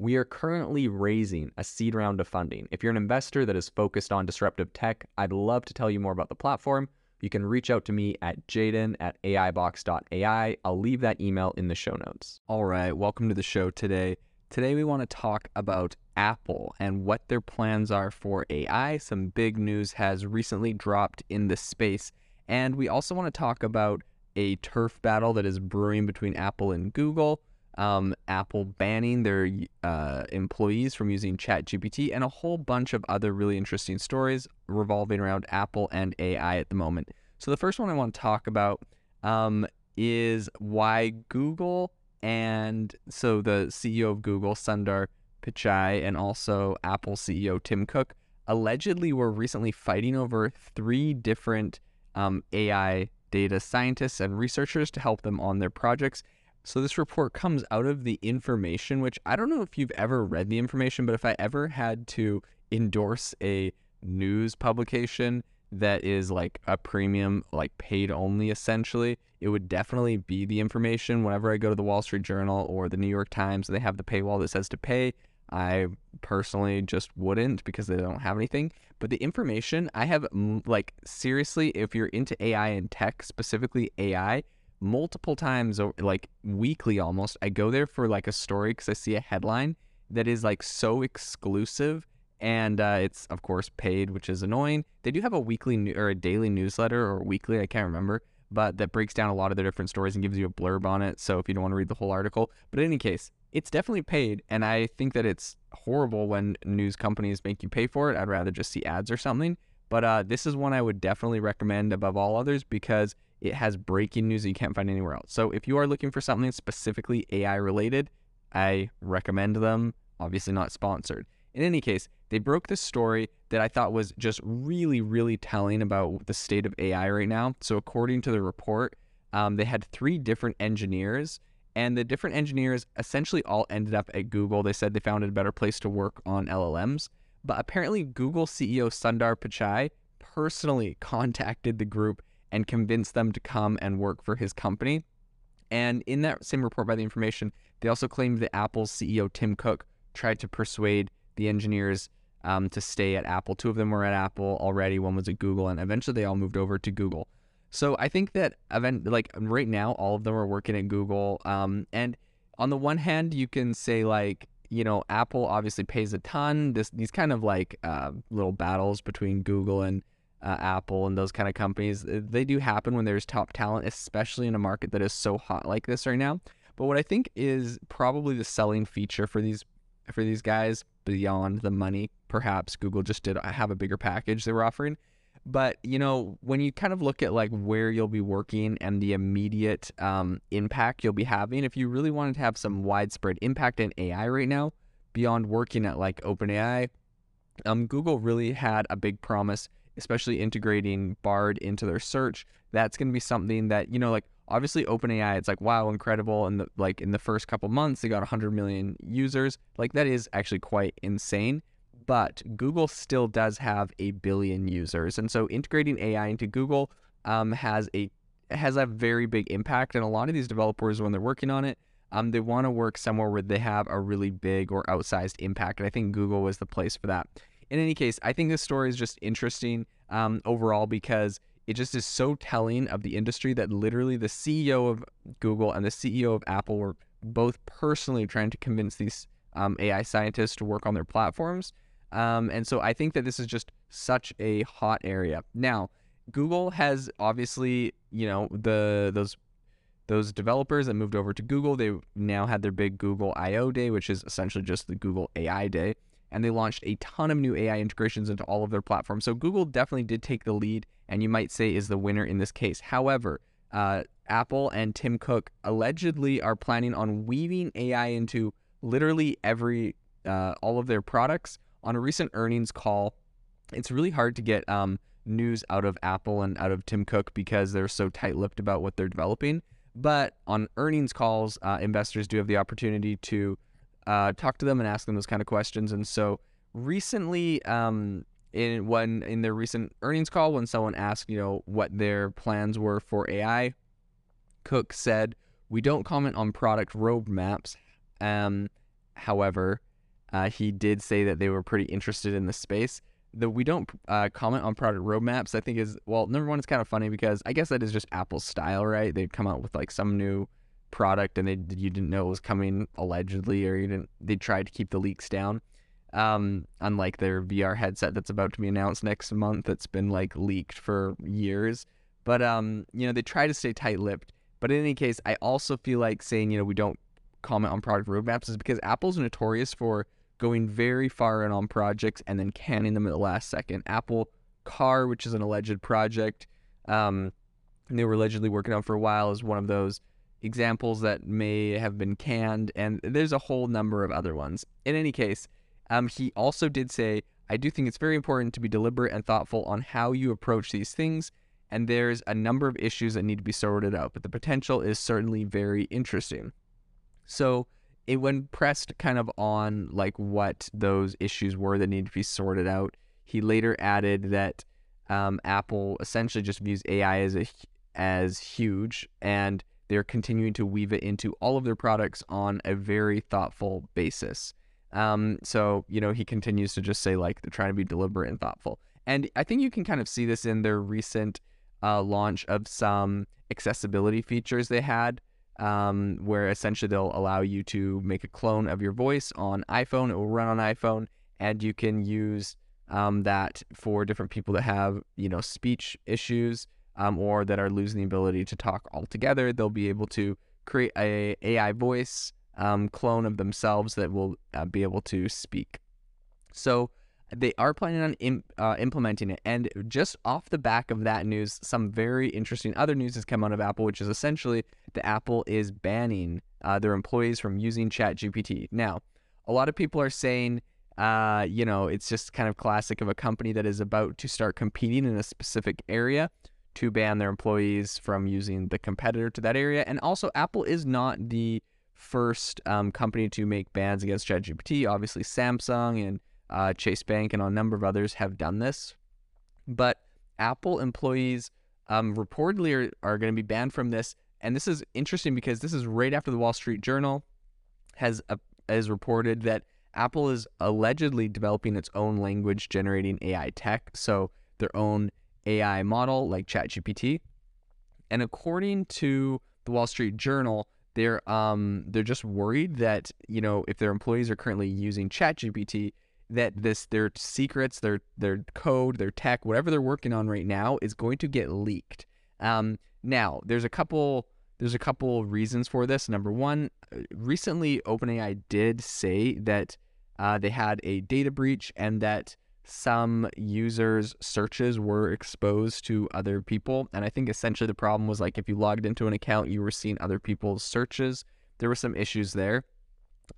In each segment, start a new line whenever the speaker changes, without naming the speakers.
We are currently raising a seed round of funding. If you're an investor that is focused on disruptive tech, I'd love to tell you more about the platform. You can reach out to me at jaeden at aibox.ai. I'll leave that email in the show notes. All right, welcome to the show today. Today, we want to talk about Apple and what their plans are for AI. Some big news has recently dropped in the space. And we also want to talk about a turf battle that is brewing between Apple and Google um, Apple banning their uh, employees from using ChatGPT, and a whole bunch of other really interesting stories revolving around Apple and AI at the moment. So, the first one I want to talk about um, is why Google and so the CEO of Google, Sundar Pichai, and also Apple CEO Tim Cook allegedly were recently fighting over three different um, AI data scientists and researchers to help them on their projects. So this report comes out of the information, which I don't know if you've ever read the information, but if I ever had to endorse a news publication that is like a premium, like paid only essentially, it would definitely be the information. Whenever I go to the Wall Street Journal or the New York Times, they have the paywall that says to pay. I personally just wouldn't because they don't have anything. But the information I have, like, seriously, if you're into AI and tech, specifically AI, multiple times, like weekly almost. I go there for like a story because I see a headline that is like so exclusive. And uh, it's, of course, paid, which is annoying. They do have a weekly new- or a daily newsletter or weekly, I can't remember, but that breaks down a lot of the different stories and gives you a blurb on it. So if you don't want to read the whole article, but in any case, it's definitely paid. And I think that it's horrible when news companies make you pay for it. I'd rather just see ads or something. But uh, this is one I would definitely recommend above all others because it has breaking news that you can't find anywhere else. So if you are looking for something specifically AI related, I recommend them. Obviously, not sponsored. In any case, they broke this story that I thought was just really, really telling about the state of AI right now. So, according to the report, um, they had three different engineers, and the different engineers essentially all ended up at Google. They said they found a better place to work on LLMs. But apparently, Google CEO Sundar Pichai personally contacted the group and convince them to come and work for his company. And in that same report by the information, they also claimed that Apple's CEO Tim Cook tried to persuade the engineers um, to stay at Apple. Two of them were at Apple already. One was at Google, and eventually they all moved over to Google. So I think that event like right now, all of them are working at Google. Um, and on the one hand, you can say like you know Apple obviously pays a ton. This these kind of like uh, little battles between Google and uh, Apple and those kind of companies, uh, they do happen when there's top talent, especially in a market that is so hot like this right now. But what I think is probably the selling feature for these for these guys beyond the money, perhaps Google just did have a bigger package they were offering. But you know, when you kind of look at like where you'll be working and the immediate um, impact you'll be having, if you really wanted to have some widespread impact in AI right now, beyond working at like OpenAI, um, Google really had a big promise especially integrating Bard into their search, that's going to be something that, you know, like obviously OpenAI, it's like, wow, incredible. And the, like in the first couple months, they got 100 million users. Like that is actually quite insane. But Google still does have a billion users. And so integrating AI into Google um, has a has a very big impact. And a lot of these developers, when they're working on it, um, they want to work somewhere where they have a really big or outsized impact. And I think Google was the place for that in any case, I think this story is just interesting um, overall because it just is so telling of the industry that literally the CEO of Google and the CEO of Apple were both personally trying to convince these um, AI scientists to work on their platforms. Um, and so I think that this is just such a hot area. Now, Google has obviously, you know, the those those developers that moved over to Google, they now had their big Google I/O day, which is essentially just the Google AI day, and they launched a ton of new AI integrations into all of their platforms. So Google definitely did take the lead, and you might say is the winner in this case. However, uh, Apple and Tim Cook allegedly are planning on weaving AI into literally every uh, all of their products. On a recent earnings call, it's really hard to get um, news out of Apple and out of Tim Cook because they're so tight-lipped about what they're developing. But on earnings calls, uh, investors do have the opportunity to uh, talk to them and ask them those kind of questions. And so recently, um, in when in their recent earnings call, when someone asked, you know, what their plans were for AI, Cook said, "We don't comment on product roadmaps. Um, however, uh, he did say that they were pretty interested in the space. The we don't uh, comment on product roadmaps. I think is well, number one, it's kind of funny because I guess that is just Apple's style, right? They come out with like some new product and they you didn't know it was coming allegedly, or you didn't. They tried to keep the leaks down. Um, unlike their VR headset that's about to be announced next month, that's been like leaked for years. But um, you know, they try to stay tight-lipped. But in any case, I also feel like saying you know we don't comment on product roadmaps is because Apple's notorious for going very far in on projects and then canning them at the last second. Apple Car, which is an alleged project, um, they were allegedly working on for a while, is one of those examples that may have been canned, and there's a whole number of other ones. In any case, um, he also did say, I do think it's very important to be deliberate and thoughtful on how you approach these things, and there's a number of issues that need to be sorted out, but the potential is certainly very interesting. So, it when pressed kind of on like what those issues were that need to be sorted out, he later added that um, Apple essentially just views AI as a as huge, and they're continuing to weave it into all of their products on a very thoughtful basis. Um, so you know he continues to just say like they're trying to be deliberate and thoughtful, and I think you can kind of see this in their recent uh, launch of some accessibility features they had um, where essentially they'll allow you to make a clone of your voice on iPhone. It will run on iPhone, and you can use um, that for different people that have you know speech issues um, or that are losing the ability to talk altogether. They'll be able to create a AI voice um, clone of themselves that will uh, be able to speak. So they are planning on uh, implementing it. And just off the back of that news, some very interesting other news has come out of Apple, which is essentially that Apple is banning uh, their employees from using ChatGPT. Now, a lot of people are saying, uh, you know, it's just kind of classic of a company that is about to start competing in a specific area to ban their employees from using the competitor to that area. And also, Apple is not the first um, company to make bans against ChatGPT. Obviously, Samsung and uh, Chase Bank and a number of others have done this. But Apple employees um, reportedly are, are going to be banned from this. And this is interesting because this is right after the Wall Street Journal has uh, has reported that Apple is allegedly developing its own language generating AI tech, so their own AI model like ChatGPT. And according to the Wall Street Journal, they're um they're just worried that you know if their employees are currently using ChatGPT, that this their secrets, their their code, their tech, whatever they're working on right now is going to get leaked. Um, now, there's a couple there's a couple reasons for this. Number one, uh, recently OpenAI did say that uh, they had a data breach and that some users' searches were exposed to other people. And I think essentially the problem was like if you logged into an account, you were seeing other people's searches. There were some issues there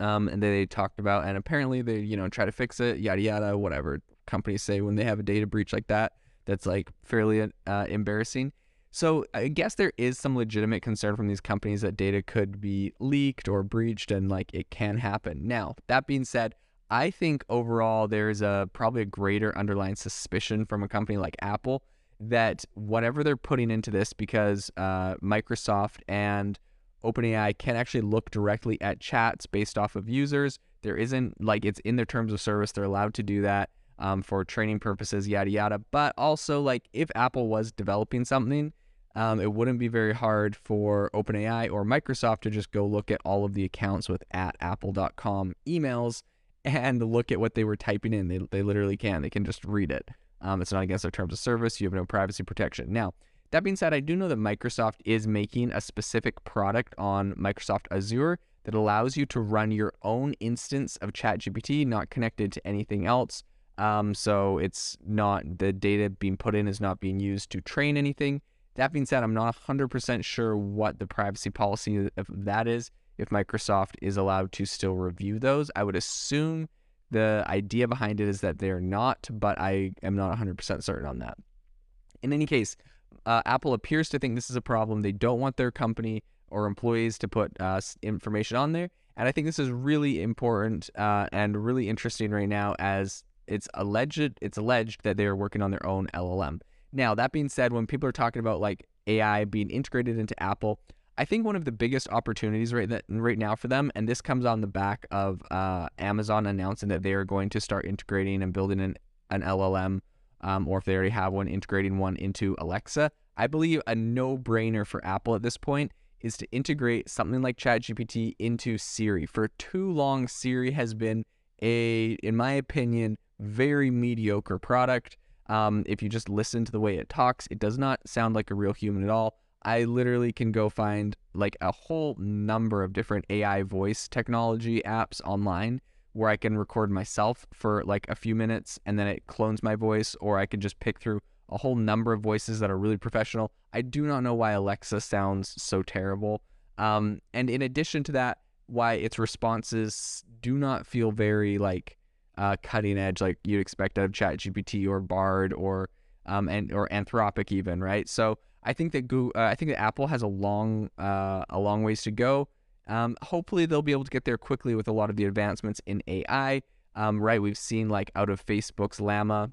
um, and they talked about, and apparently they, you know, try to fix it, yada yada, whatever companies say when they have a data breach like that. That's like fairly uh, embarrassing. So I guess there is some legitimate concern from these companies that data could be leaked or breached, and like it can happen. Now that being said, I think overall there's a probably a greater underlying suspicion from a company like Apple that whatever they're putting into this, because uh, Microsoft and OpenAI can actually look directly at chats based off of users. There isn't like it's in their terms of service. They're allowed to do that um, for training purposes, yada yada. But also, like if Apple was developing something, um, it wouldn't be very hard for OpenAI or Microsoft to just go look at all of the accounts with at apple.com emails and look at what they were typing in. They, they literally can. They can just read it. Um, it's not against their terms of service. You have no privacy protection. Now, that being said, I do know that Microsoft is making a specific product on Microsoft Azure that allows you to run your own instance of ChatGPT, not connected to anything else. Um, so it's not the data being put in is not being used to train anything. That being said, I'm not 100% sure what the privacy policy of that is. If Microsoft is allowed to still review those, I would assume the idea behind it is that they're not, but I am not 100% certain on that. In any case, uh, Apple appears to think this is a problem. They don't want their company or employees to put uh, information on there. And I think this is really important uh, and really interesting right now as it's alleged it's alleged that they are working on their own LLM. Now, that being said, when people are talking about like AI being integrated into Apple, I think one of the biggest opportunities right that right now for them, and this comes on the back of uh, Amazon announcing that they are going to start integrating and building an, an LLM, um, or if they already have one, integrating one into Alexa. I believe a no-brainer for Apple at this point is to integrate something like ChatGPT into Siri. For too long, Siri has been a, in my opinion, very mediocre product. Um, if you just listen to the way it talks, it does not sound like a real human at all. I literally can go find like a whole number of different AI voice technology apps online where I can record myself for like a few minutes and then it clones my voice, or I can just pick through a whole number of voices that are really professional. I do not know why Alexa sounds so terrible. Um, and in addition to that, why its responses do not feel very like uh, cutting edge like you'd expect out of ChatGPT or Bard or um, and or Anthropic even, right? So I think that Google, uh, I think that Apple has a long uh, a long ways to go. Um, hopefully they'll be able to get there quickly with a lot of the advancements in AI. Um, right, we've seen like out of Facebook's Llama,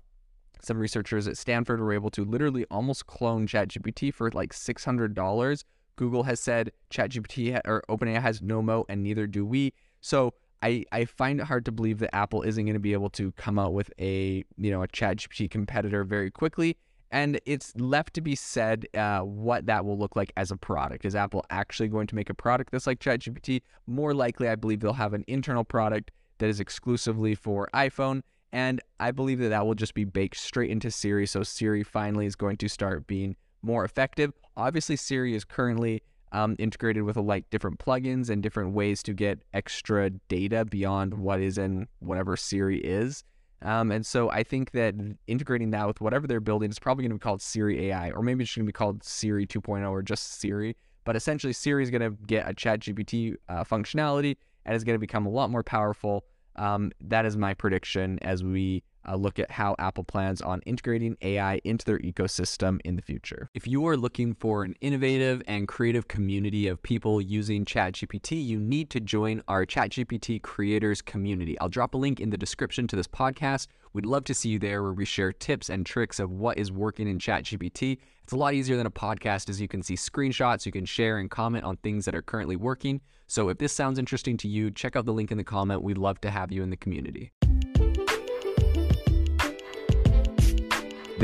some researchers at Stanford were able to literally almost clone ChatGPT for like six hundred dollars. Google has said ChatGPT or OpenAI has no moat, and neither do we. So I, I find it hard to believe that Apple isn't going to be able to come out with a you know a ChatGPT competitor very quickly. And it's left to be said uh, what that will look like as a product. Is Apple actually going to make a product that's like ChatGPT? More likely, I believe they'll have an internal product that is exclusively for iPhone. And I believe that that will just be baked straight into Siri. So Siri finally is going to start being more effective. Obviously, Siri is currently um, integrated with like different plugins and different ways to get extra data beyond what is in whatever Siri is. Um, and so I think that integrating that with whatever they're building is probably going to be called Siri AI, or maybe it's going to be called Siri 2.0 or just Siri. But essentially, Siri is going to get a ChatGPT uh, functionality and is going to become a lot more powerful. Um, that is my prediction as we uh, look at how Apple plans on integrating AI into their ecosystem in the future. If you are looking for an innovative and creative community of people using ChatGPT, you need to join our ChatGPT creators community. I'll drop a link in the description to this podcast. We'd love to see you there where we share tips and tricks of what is working in ChatGPT. It's a lot easier than a podcast as you can see screenshots, you can share and comment on things that are currently working. So if this sounds interesting to you, check out the link in the comment. We'd love to have you in the community.